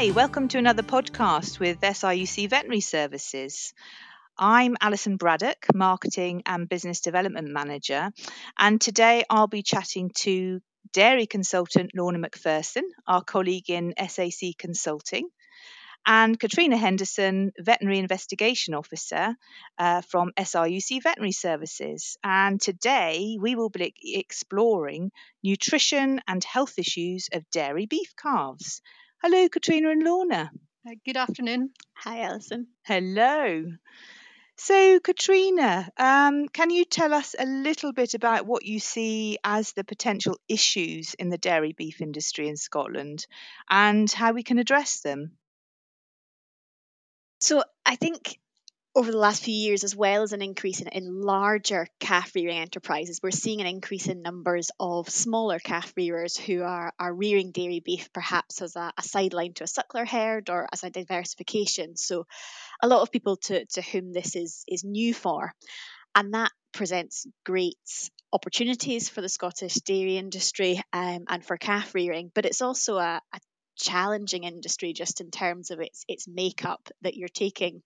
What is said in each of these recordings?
Hi, welcome to another podcast with SRUC Veterinary Services. I'm Alison Braddock, Marketing and Business Development Manager, and today I'll be chatting to dairy consultant Lorna MacPherson, our colleague in SAC Consulting, and Katrina Henderson, Veterinary Investigation Officer uh, from SRUC Veterinary Services. And today we will be exploring nutrition and health issues of dairy beef calves. Hello, Katrina and Lorna. Uh, good afternoon. Hi, Alison. Hello. So, Katrina, um, can you tell us a little bit about what you see as the potential issues in the dairy beef industry in Scotland and how we can address them? So I think over the last few years, as well as an increase in, in larger calf rearing enterprises, we're seeing an increase in numbers of smaller calf rearers who are, are rearing dairy beef perhaps as a, a sideline to a suckler herd or as a diversification. So a lot of people to, to whom this is, is new for. And that presents great opportunities for the Scottish dairy industry um, and for calf rearing, but it's also a, a challenging industry just in terms of its its makeup that you're taking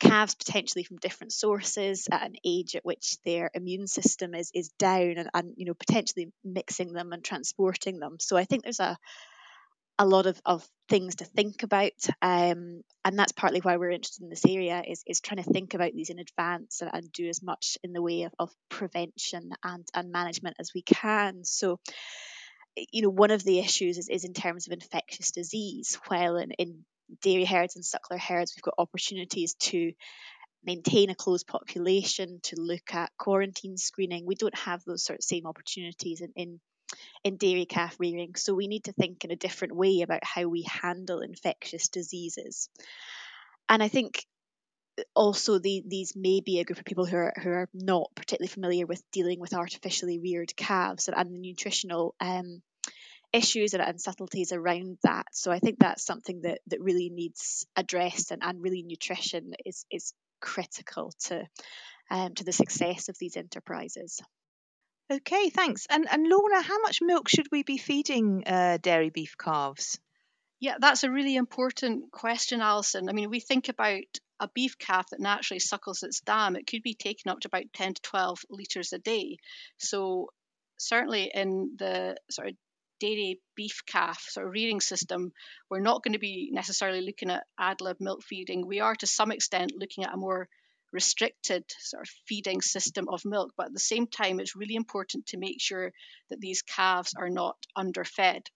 calves potentially from different sources at an age at which their immune system is is down and, and you know potentially mixing them and transporting them so i think there's a a lot of, of things to think about um, and that's partly why we're interested in this area is, is trying to think about these in advance and, and do as much in the way of, of prevention and, and management as we can so you know, one of the issues is, is in terms of infectious disease. While in, in dairy herds and suckler herds, we've got opportunities to maintain a closed population, to look at quarantine screening. We don't have those sort of same opportunities in, in in dairy calf rearing. So we need to think in a different way about how we handle infectious diseases. And I think also the, these may be a group of people who are who are not particularly familiar with dealing with artificially reared calves and, and the nutritional um, issues and, and, subtleties around that. So I think that's something that that really needs addressed and, and really nutrition is is critical to um, to the success of these enterprises. Okay, thanks. And and Lorna, how much milk should we be feeding uh, dairy beef calves? Yeah, that's a really important question, Alison. I mean, we think about a beef calf that naturally suckles its dam, it could be taken up to about 10 to 12 litres a day. So, certainly in the sort of dairy beef calf sort of rearing system, we're not going to be necessarily looking at ad lib milk feeding. We are to some extent looking at a more restricted sort of feeding system of milk, but at the same time, it's really important to make sure that these calves are not underfed.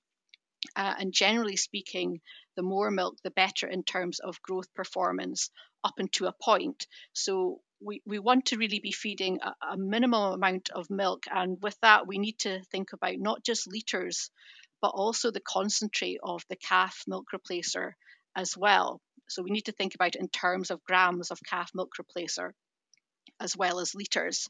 Uh, and generally speaking, the more milk, the better in terms of growth performance up into a point. So we, we want to really be feeding a, a minimum amount of milk. And with that, we need to think about not just litres, but also the concentrate of the calf milk replacer as well. So we need to think about it in terms of grams of calf milk replacer as well as litres.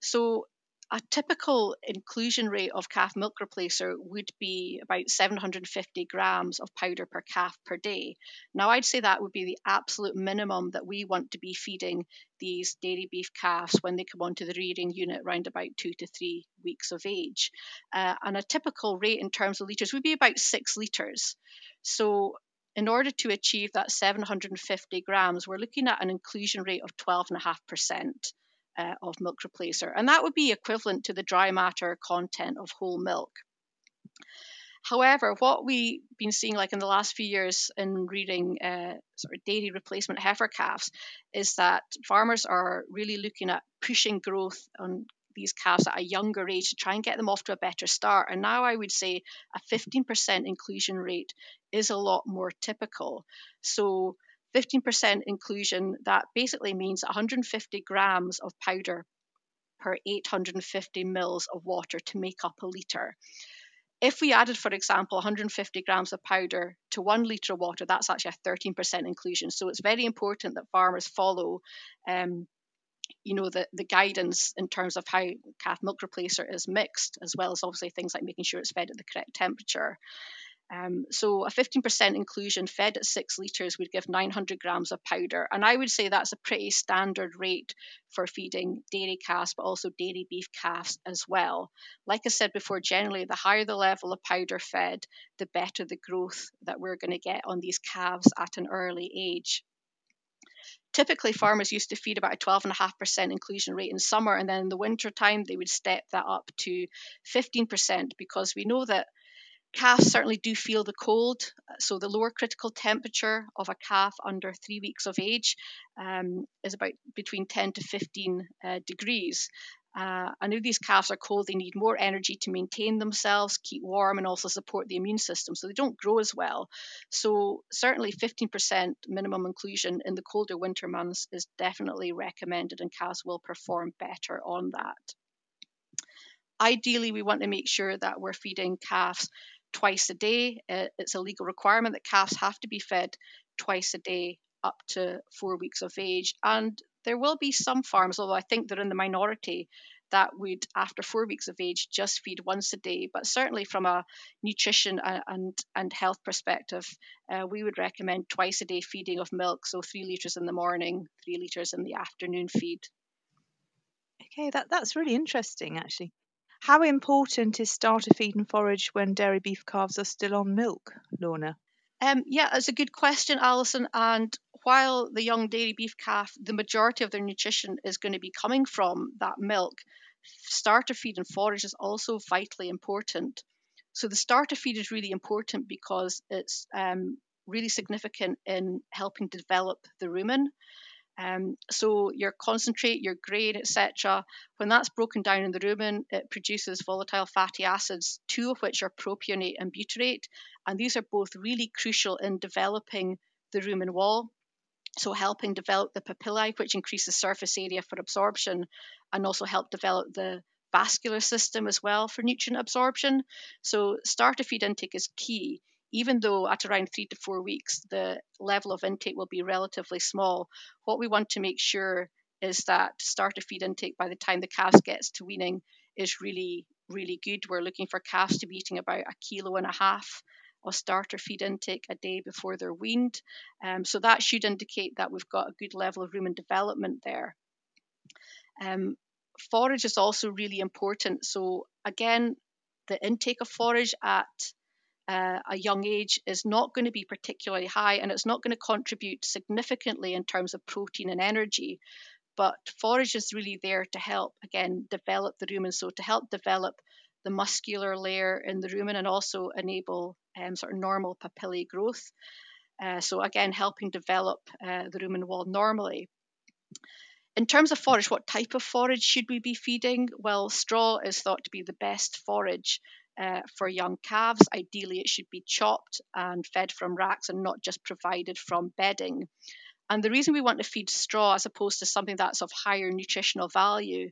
So a typical inclusion rate of calf milk replacer would be about 750 grams of powder per calf per day. Now, I'd say that would be the absolute minimum that we want to be feeding these dairy beef calves when they come onto the rearing unit around about two to three weeks of age. Uh, and a typical rate in terms of litres would be about six litres. So, in order to achieve that 750 grams, we're looking at an inclusion rate of 12.5% uh, of milk replacer. And that would be equivalent to the dry matter content of whole milk. However, what we've been seeing, like in the last few years in reading uh, sort of dairy replacement heifer calves, is that farmers are really looking at pushing growth on these calves at a younger age to try and get them off to a better start. And now I would say a 15% inclusion rate is a lot more typical. So 15% inclusion, that basically means 150 grams of powder per 850 mils of water to make up a litre. If we added, for example, 150 grams of powder to one litre of water, that's actually a 13% inclusion. So it's very important that farmers follow, um, you know, the, the guidance in terms of how calf milk replacer is mixed, as well as obviously things like making sure it's fed at the correct temperature. Um, so a 15% inclusion fed at six litres would give 900 grams of powder. And I would say that's a pretty standard rate for feeding dairy calves, but also dairy beef calves as well. Like I said before, generally, the higher the level of powder fed, the better the growth that we're going to get on these calves at an early age typically farmers used to feed about a 12.5% inclusion rate in summer and then in the winter time they would step that up to 15% because we know that Calves certainly do feel the cold, so the lower critical temperature of a calf under three weeks of age um, is about between 10 to 15 uh, degrees. Uh, if these calves are cold, they need more energy to maintain themselves, keep warm, and also support the immune system. So they don't grow as well. So, certainly 15% minimum inclusion in the colder winter months is definitely recommended, and calves will perform better on that. Ideally, we want to make sure that we're feeding calves twice a day. It's a legal requirement that calves have to be fed twice a day up to four weeks of age. And there will be some farms, although I think they're in the minority, that would, after four weeks of age, just feed once a day. But certainly, from a nutrition and and, health perspective, uh, we would recommend twice a day feeding of milk, so three litres in the morning, three litres in the afternoon feed. Okay, that, that's really interesting, actually. How important is starter feed and forage when dairy beef calves are still on milk, Lorna? Um, yeah, it's a good question, Alison. And while the young dairy beef calf, the majority of their nutrition is going to be coming from that milk, starter feed and forage is also vitally important. So the starter feed is really important because it's um, really significant in helping develop the rumen. Um, so your concentrate, your grain, etc., when that's broken down in the rumen, it produces volatile fatty acids, two of which are propionate and butyrate, and these are both really crucial in developing the rumen wall. So helping develop the papillae, which increases surface area for absorption, and also help develop the vascular system as well for nutrient absorption. So starter feed intake is key even though at around three to four weeks the level of intake will be relatively small, what we want to make sure is that starter feed intake by the time the calves gets to weaning is really, really good. We're looking for calves to be eating about a kilo and a half of starter feed intake a day before they're weaned. Um, so that should indicate that we've got a good level of rumen development there. Um, forage is also really important. So again, the intake of forage at uh, a young age is not going to be particularly high and it's not going to contribute significantly in terms of protein and energy. But forage is really there to help, again, develop the rumen. So, to help develop the muscular layer in the rumen and also enable um, sort of normal papillae growth. Uh, so, again, helping develop uh, the rumen wall normally. In terms of forage, what type of forage should we be feeding? Well, straw is thought to be the best forage uh, for young calves. Ideally, it should be chopped and fed from racks and not just provided from bedding. And the reason we want to feed straw as opposed to something that's of higher nutritional value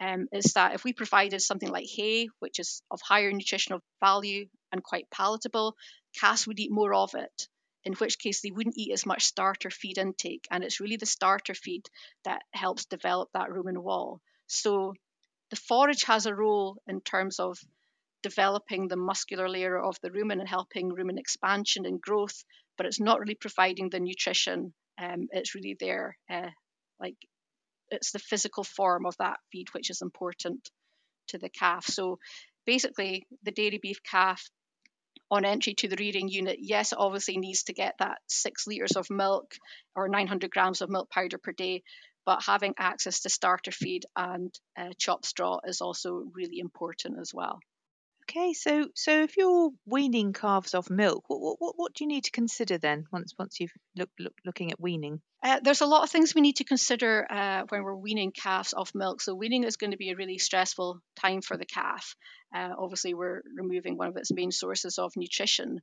um, is that if we provided something like hay, which is of higher nutritional value and quite palatable, calves would eat more of it, in which case they wouldn't eat as much starter feed intake. And it's really the starter feed that helps develop that rumen wall. So the forage has a role in terms of developing the muscular layer of the rumen and helping rumen expansion and growth, but it's not really providing the nutrition. Um, it's really there, uh, like it's the physical form of that feed which is important to the calf. So basically, the dairy beef calf on entry to the rearing unit, yes, it obviously needs to get that six litres of milk or 900 grams of milk powder per day, but having access to starter feed and uh, chopped straw is also really important as well. Okay, so so if you're weaning calves off milk, what what what do you need to consider then once once you've looked look looking at weaning? Uh, there's a lot of things we need to consider uh, when we're weaning calves off milk. So weaning is going to be a really stressful time for the calf. Uh, obviously, we're removing one of its main sources of nutrition.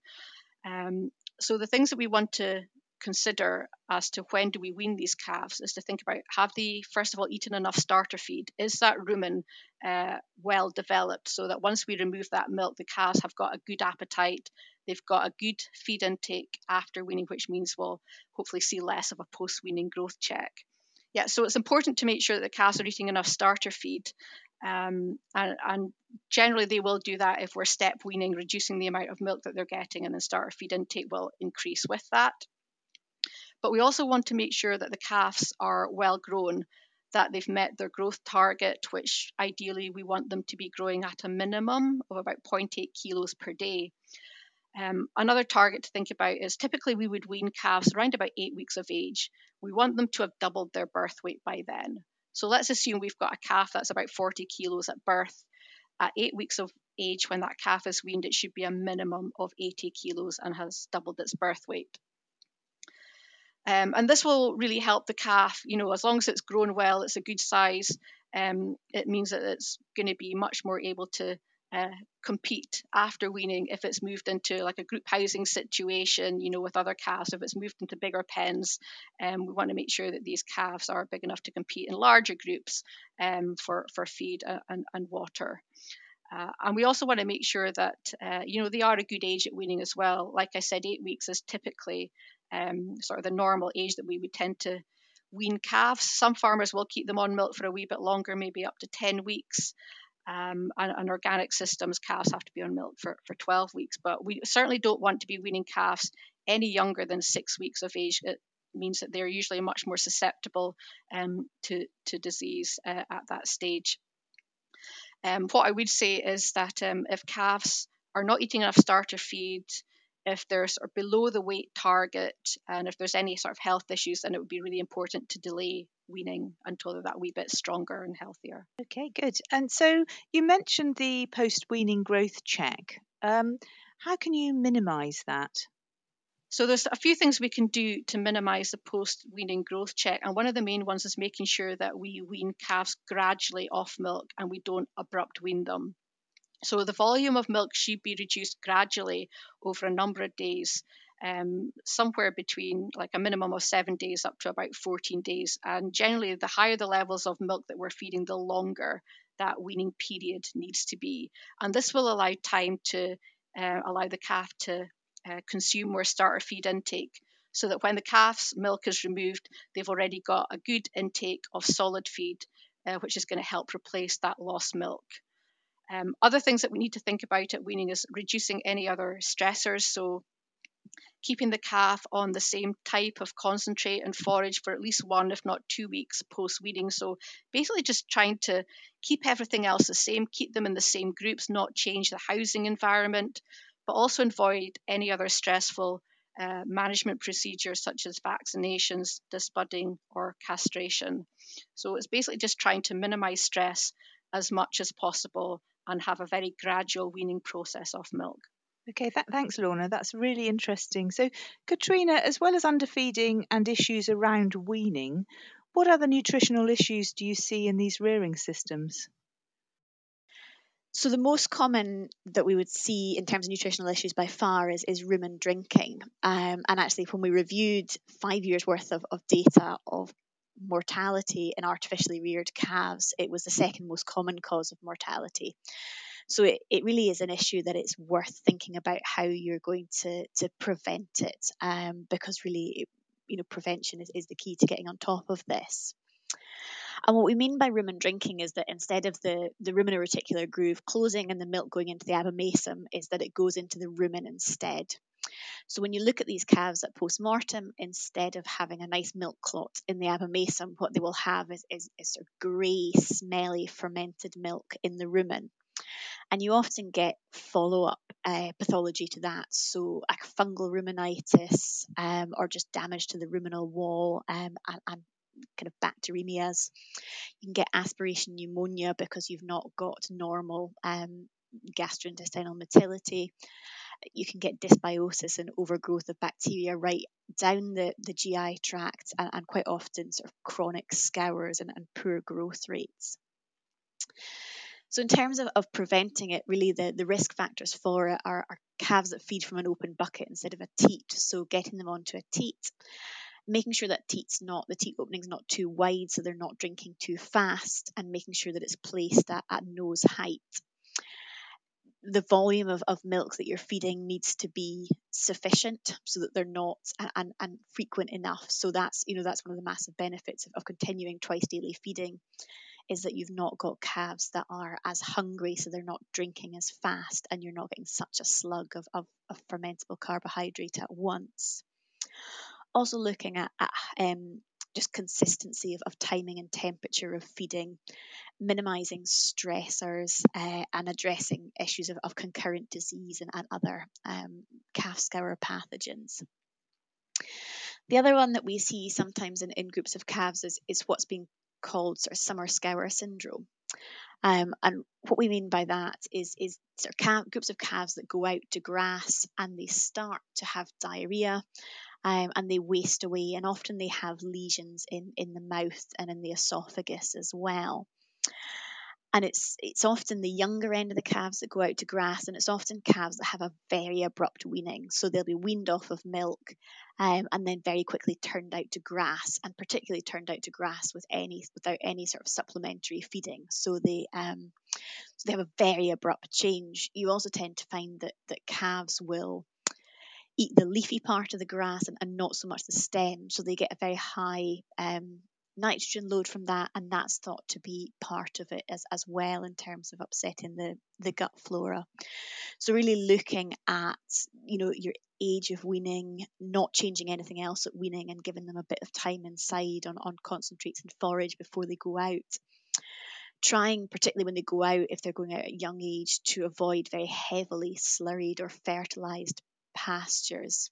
Um, so the things that we want to consider as to when do we wean these calves is to think about have they first of all eaten enough starter feed is that rumen uh, well developed so that once we remove that milk the calves have got a good appetite they've got a good feed intake after weaning which means we'll hopefully see less of a post weaning growth check yeah so it's important to make sure that the calves are eating enough starter feed Um, and, and, generally, they will do that if we're step weaning, reducing the amount of milk that they're getting, and then starter feed intake will increase with that. But we also want to make sure that the calves are well grown, that they've met their growth target, which ideally we want them to be growing at a minimum of about 0.8 kilos per day. Um, another target to think about is typically we would wean calves around about eight weeks of age. We want them to have doubled their birth weight by then. So let's assume we've got a calf that's about 40 kilos at birth. At eight weeks of age, when that calf is weaned, it should be a minimum of 80 kilos and has doubled its birth weight. Um, and this will really help the calf, you know, as long as it's grown well, it's a good size, um, it means that it's going to be much more able to uh, compete after weaning if it's moved into like a group housing situation, you know, with other calves. If it's moved into bigger pens, um, we want to make sure that these calves are big enough to compete in larger groups um, for for feed and, and water. Uh, and we also want to make sure that uh, you know they are a good age at weaning as well. Like I said, eight weeks is typically um, sort of the normal age that we would tend to wean calves. Some farmers will keep them on milk for a wee bit longer, maybe up to 10 weeks. Um, and, and, organic systems, calves have to be on milk for, for 12 weeks. But we certainly don't want to be weaning calves any younger than six weeks of age. It means that they're usually much more susceptible um, to, to disease uh, at that stage. Um, what I would say is that um, if calves are not eating enough starter feed, if they're sort of below the weight target and if there's any sort of health issues, then it would be really important to delay weaning until they're that wee bit stronger and healthier. Okay, good. And so you mentioned the post weaning growth check. Um, how can you minimise that? So there's a few things we can do to minimise the post-weaning growth check, and one of the main ones is making sure that we wean calves gradually off milk and we don't abrupt wean them. So the volume of milk should be reduced gradually over a number of days, um, somewhere between like a minimum of seven days up to about 14 days. And generally, the higher the levels of milk that we're feeding, the longer that weaning period needs to be. And this will allow time to uh, allow the calf to uh, consume more starter feed intake so that when the calf's milk is removed, they've already got a good intake of solid feed, uh, which is going to help replace that lost milk. Um, other things that we need to think about at weaning is reducing any other stressors. So, keeping the calf on the same type of concentrate and forage for at least one, if not two weeks post weaning. So, basically, just trying to keep everything else the same, keep them in the same groups, not change the housing environment, but also avoid any other stressful uh, management procedures such as vaccinations, disbudding, or castration. So, it's basically just trying to minimize stress as much as possible and have a very gradual weaning process off milk. Okay, th- thanks, Lorna. That's really interesting. So, Katrina, as well as underfeeding and issues around weaning, what other nutritional issues do you see in these rearing systems? So the most common that we would see in terms of nutritional issues by far is, is rumen drinking. Um, and actually, when we reviewed five years worth of, of data of mortality in artificially reared calves, it was the second most common cause of mortality. So it, it really is an issue that it's worth thinking about how you're going to, to prevent it um, because really, you know, prevention is, is the key to getting on top of this. And what we mean by rumen drinking is that instead of the, the rumen reticular groove closing and the milk going into the abomasum, is that it goes into the rumen instead. So when you look at these calves at post-mortem, instead of having a nice milk clot in the abomasum, what they will have is, is, is sort of grey, smelly, fermented milk in the rumen. And you often get follow-up uh, pathology to that, so like fungal rumenitis um, or just damage to the ruminal wall um, and, and kind of bacteremias. You can get aspiration pneumonia because you've not got normal um, gastrointestinal motility you can get dysbiosis and overgrowth of bacteria right down the, the GI tract and, and quite often sort of chronic scours and, and poor growth rates. So in terms of, of preventing it, really the, the risk factors for it are, are calves that feed from an open bucket instead of a teat. So getting them onto a teat, making sure that teat's not the teat opening's not too wide so they're not drinking too fast, and making sure that it's placed at, at nose height the volume of, of milk that you're feeding needs to be sufficient so that they're not and, and frequent enough so that's you know that's one of the massive benefits of, of continuing twice daily feeding is that you've not got calves that are as hungry, so they're not drinking as fast, and you're not getting such a slug of, of, of fermentable carbohydrate at once. Also, looking at, at um, just consistency of, of timing and temperature of feeding, minimizing stressors, uh, and addressing issues of, of concurrent disease and, and other um, calf scour pathogens. The other one that we see sometimes in, in groups of calves is, is what's being called sort of summer scour syndrome. Um, and what we mean by that is, is sort of calf, groups of calves that go out to grass and they start to have diarrhea um, and they waste away, and often they have lesions in, in the mouth and in the esophagus as well. And it's it's often the younger end of the calves that go out to grass and it's often calves that have a very abrupt weaning. So they'll be weaned off of milk um, and then very quickly turned out to grass and particularly turned out to grass with any without any sort of supplementary feeding. So they um, so they have a very abrupt change. You also tend to find that that calves will eat the leafy part of the grass and, and not so much the stem so they get a very high um, nitrogen load from that, and that's thought to be part of it as, as well in terms of upsetting the, the gut flora. So really looking at, you know, your age of weaning, not changing anything else at weaning and giving them a bit of time inside on, on concentrates and forage before they go out. Trying, particularly when they go out, if they're going out at a young age, to avoid very heavily slurried or fertilized pastures.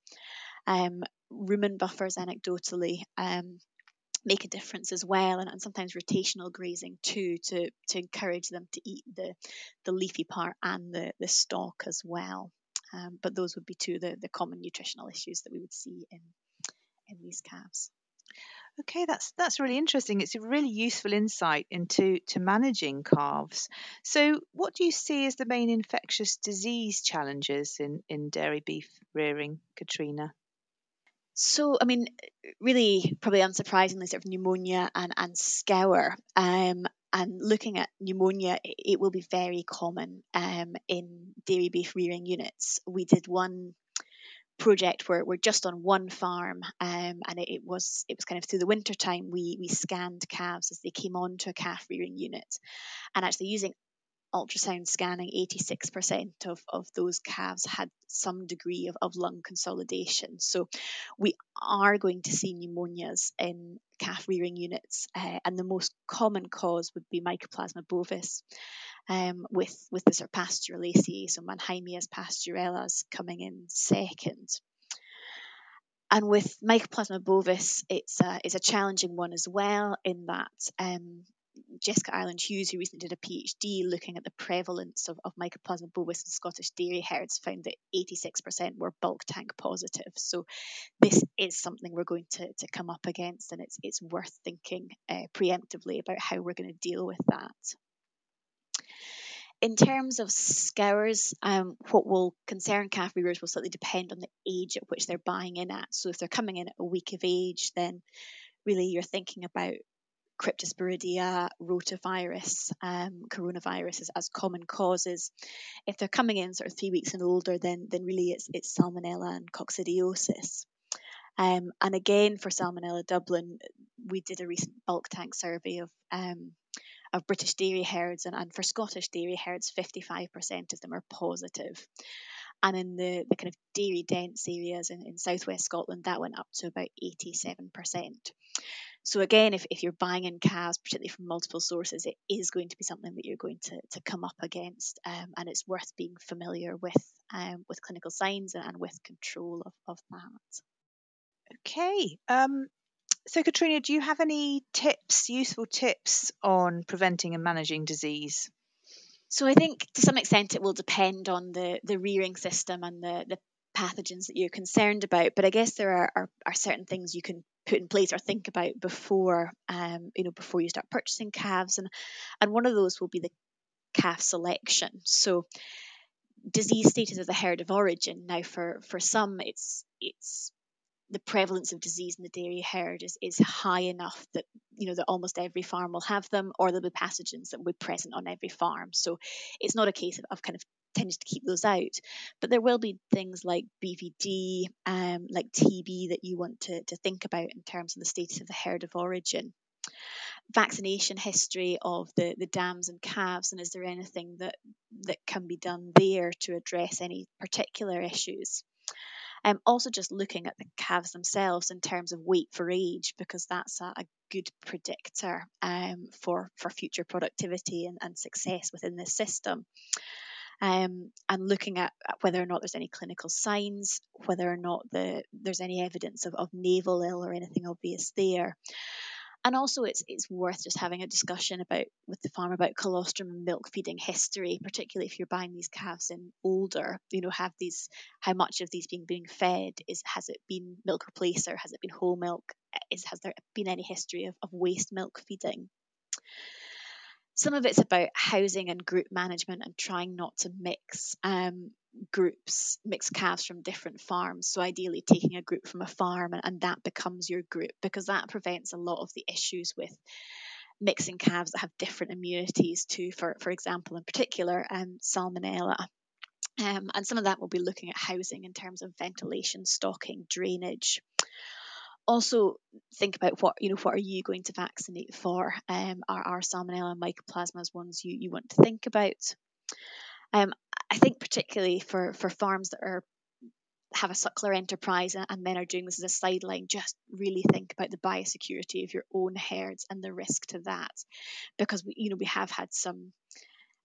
Um, rumen buffers, anecdotally, um, make a difference as well and, and sometimes rotational grazing too to to encourage them to eat the the leafy part and the the stalk as well um, but those would be two of the, the common nutritional issues that we would see in in these calves Okay, that's that's really interesting. It's a really useful insight into to managing calves. So, what do you see as the main infectious disease challenges in in dairy beef rearing, Katrina? So, I mean, really, probably unsurprisingly, sort of pneumonia and, and scour. Um, and looking at pneumonia, it will be very common um, in dairy beef rearing units. We did one project where we're just on one farm um, and it, it, was it was kind of through the winter time we we scanned calves as they came onto a calf rearing unit and actually using ultrasound scanning, 86% of, of those calves had some degree of, of lung consolidation. So we are going to see pneumonias in calf rearing units, uh, and the most common cause would be Mycoplasma bovis. Um, with with the sort of Pasteurellaceae, so Mannheimias Pasteurellas coming in second. And with Mycoplasma bovis, it's a, it's a challenging one as well in that um, Jessica Ireland Hughes, who recently did a PhD looking at the prevalence of, of Mycoplasma bovis in Scottish dairy herds, found that 86% were bulk tank positive. So this is something we're going to, to come up against, and it's it's worth thinking uh, preemptively about how we're going to deal with that. In terms of scours, um, what will concern calf rearers will slightly depend on the age at which they're buying in at. So if they're coming in at a week of age, then really you're thinking about cryptosporidia, rotavirus, um, coronavirus as, as, common causes. If they're coming in sort of three weeks and older, then then really it's it's salmonella and coccidiosis. Um, and again for Salmonella Dublin, we did a recent bulk tank survey of um, of British dairy herds, and, and for Scottish dairy herds, 55% of them are positive. And in the, the kind of dairy dense areas in, in southwest Scotland, that went up to about 87%. So again, if, if you're buying in calves, particularly from multiple sources, it is going to be something that you're going to, to come up against, um, and it's worth being familiar with um, with clinical signs and, with control of, of that. Okay. Um, so, Katrina, do you have any tips, useful tips on preventing and managing disease? So I think to some extent it will depend on the the rearing system and the the pathogens that you're concerned about. But I guess there are, are, are certain things you can put in place or think about before um, you know before you start purchasing calves and and one of those will be the calf selection so disease status of the herd of origin now for for some it's it's the prevalence of disease in the dairy herd is, is high enough that you know that almost every farm will have them or there'll be pathogens that will be present on every farm so it's not a case of, of kind of tends to keep those out. But there will be things like BVD, um, like TB that you want to, to think about in terms of the status of the herd of origin. vaccination history of the, the dams and calves, and is there anything that, that can be done there to address any particular issues? Um, also, just looking at the calves themselves in terms of weight for age, because that's a, a good predictor um, for, for future productivity and, and success within this system. Um, and looking at, at, whether or not there's any clinical signs, whether or not the, there's any evidence of, of navel ill or anything obvious there and also it's it's worth just having a discussion about with the farm about colostrum and milk feeding history particularly if you're buying these calves in older you know have these how much of these being being fed? Is has it been milk replacer? Has it been whole milk? Is has there been any history of, of waste milk feeding? Some of it's about housing and group management and trying not to mix. Um, groups, mixed calves from different farms. So ideally taking a group from a farm and, and that becomes your group because that prevents a lot of the issues with mixing calves that have different immunities to, for, for example, in particular, um, salmonella. Um, and some of that will be looking at housing in terms of ventilation, stocking, drainage. Also, think about what you know. What are you going to vaccinate for? Um, are, are salmonella and mycoplasmas ones you, you want to think about? Um, I think particularly for for farms that are have a suckler enterprise and then are doing this as a sideline, just really think about the biosecurity of your own herds and the risk to that, because we you know we have had some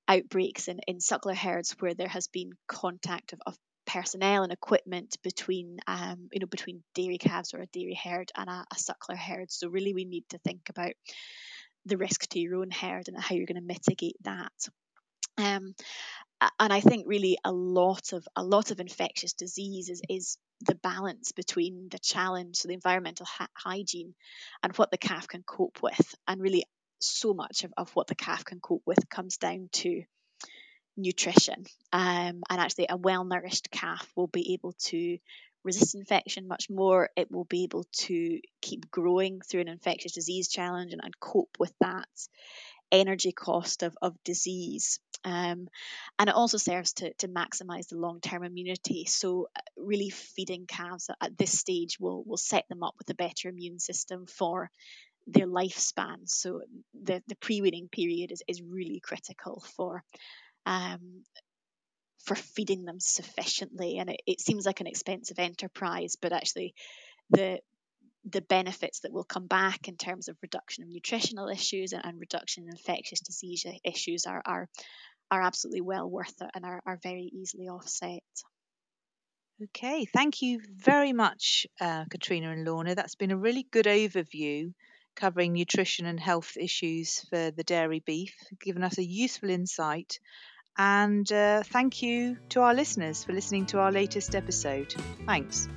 outbreaks in, in suckler herds where there has been contact of, of personnel and equipment between um, you know between dairy calves or a dairy herd and a, a suckler herd. So really we need to think about the risk to your own herd and how you're going to mitigate that. Um, and I think really a lot of a lot of infectious disease is, is the balance between the challenge, so the environmental ha- hygiene, and what the calf can cope with. And really, so much of, of what the calf can cope with comes down to nutrition. Um, and actually, a well nourished calf will be able to resist infection much more. It will be able to keep growing through an infectious disease challenge and, and cope with that energy cost of, of disease. Um, and it also serves to, to maximize the long term immunity. So, uh, really feeding calves at this stage will, will set them up with a better immune system for their lifespan. So, the, the pre weaning period is, is really critical for. Um, for feeding them sufficiently, and it, it seems like an expensive enterprise, but actually, the the benefits that will come back in terms of reduction of nutritional issues and, and reduction in infectious disease issues are, are, are absolutely well worth it and are, are very easily offset. Okay, thank you very much, uh, Katrina and Lorna. That's been a really good overview covering nutrition and health issues for the dairy beef, giving us a useful insight. And uh, thank you to our listeners for listening to our latest episode. Thanks.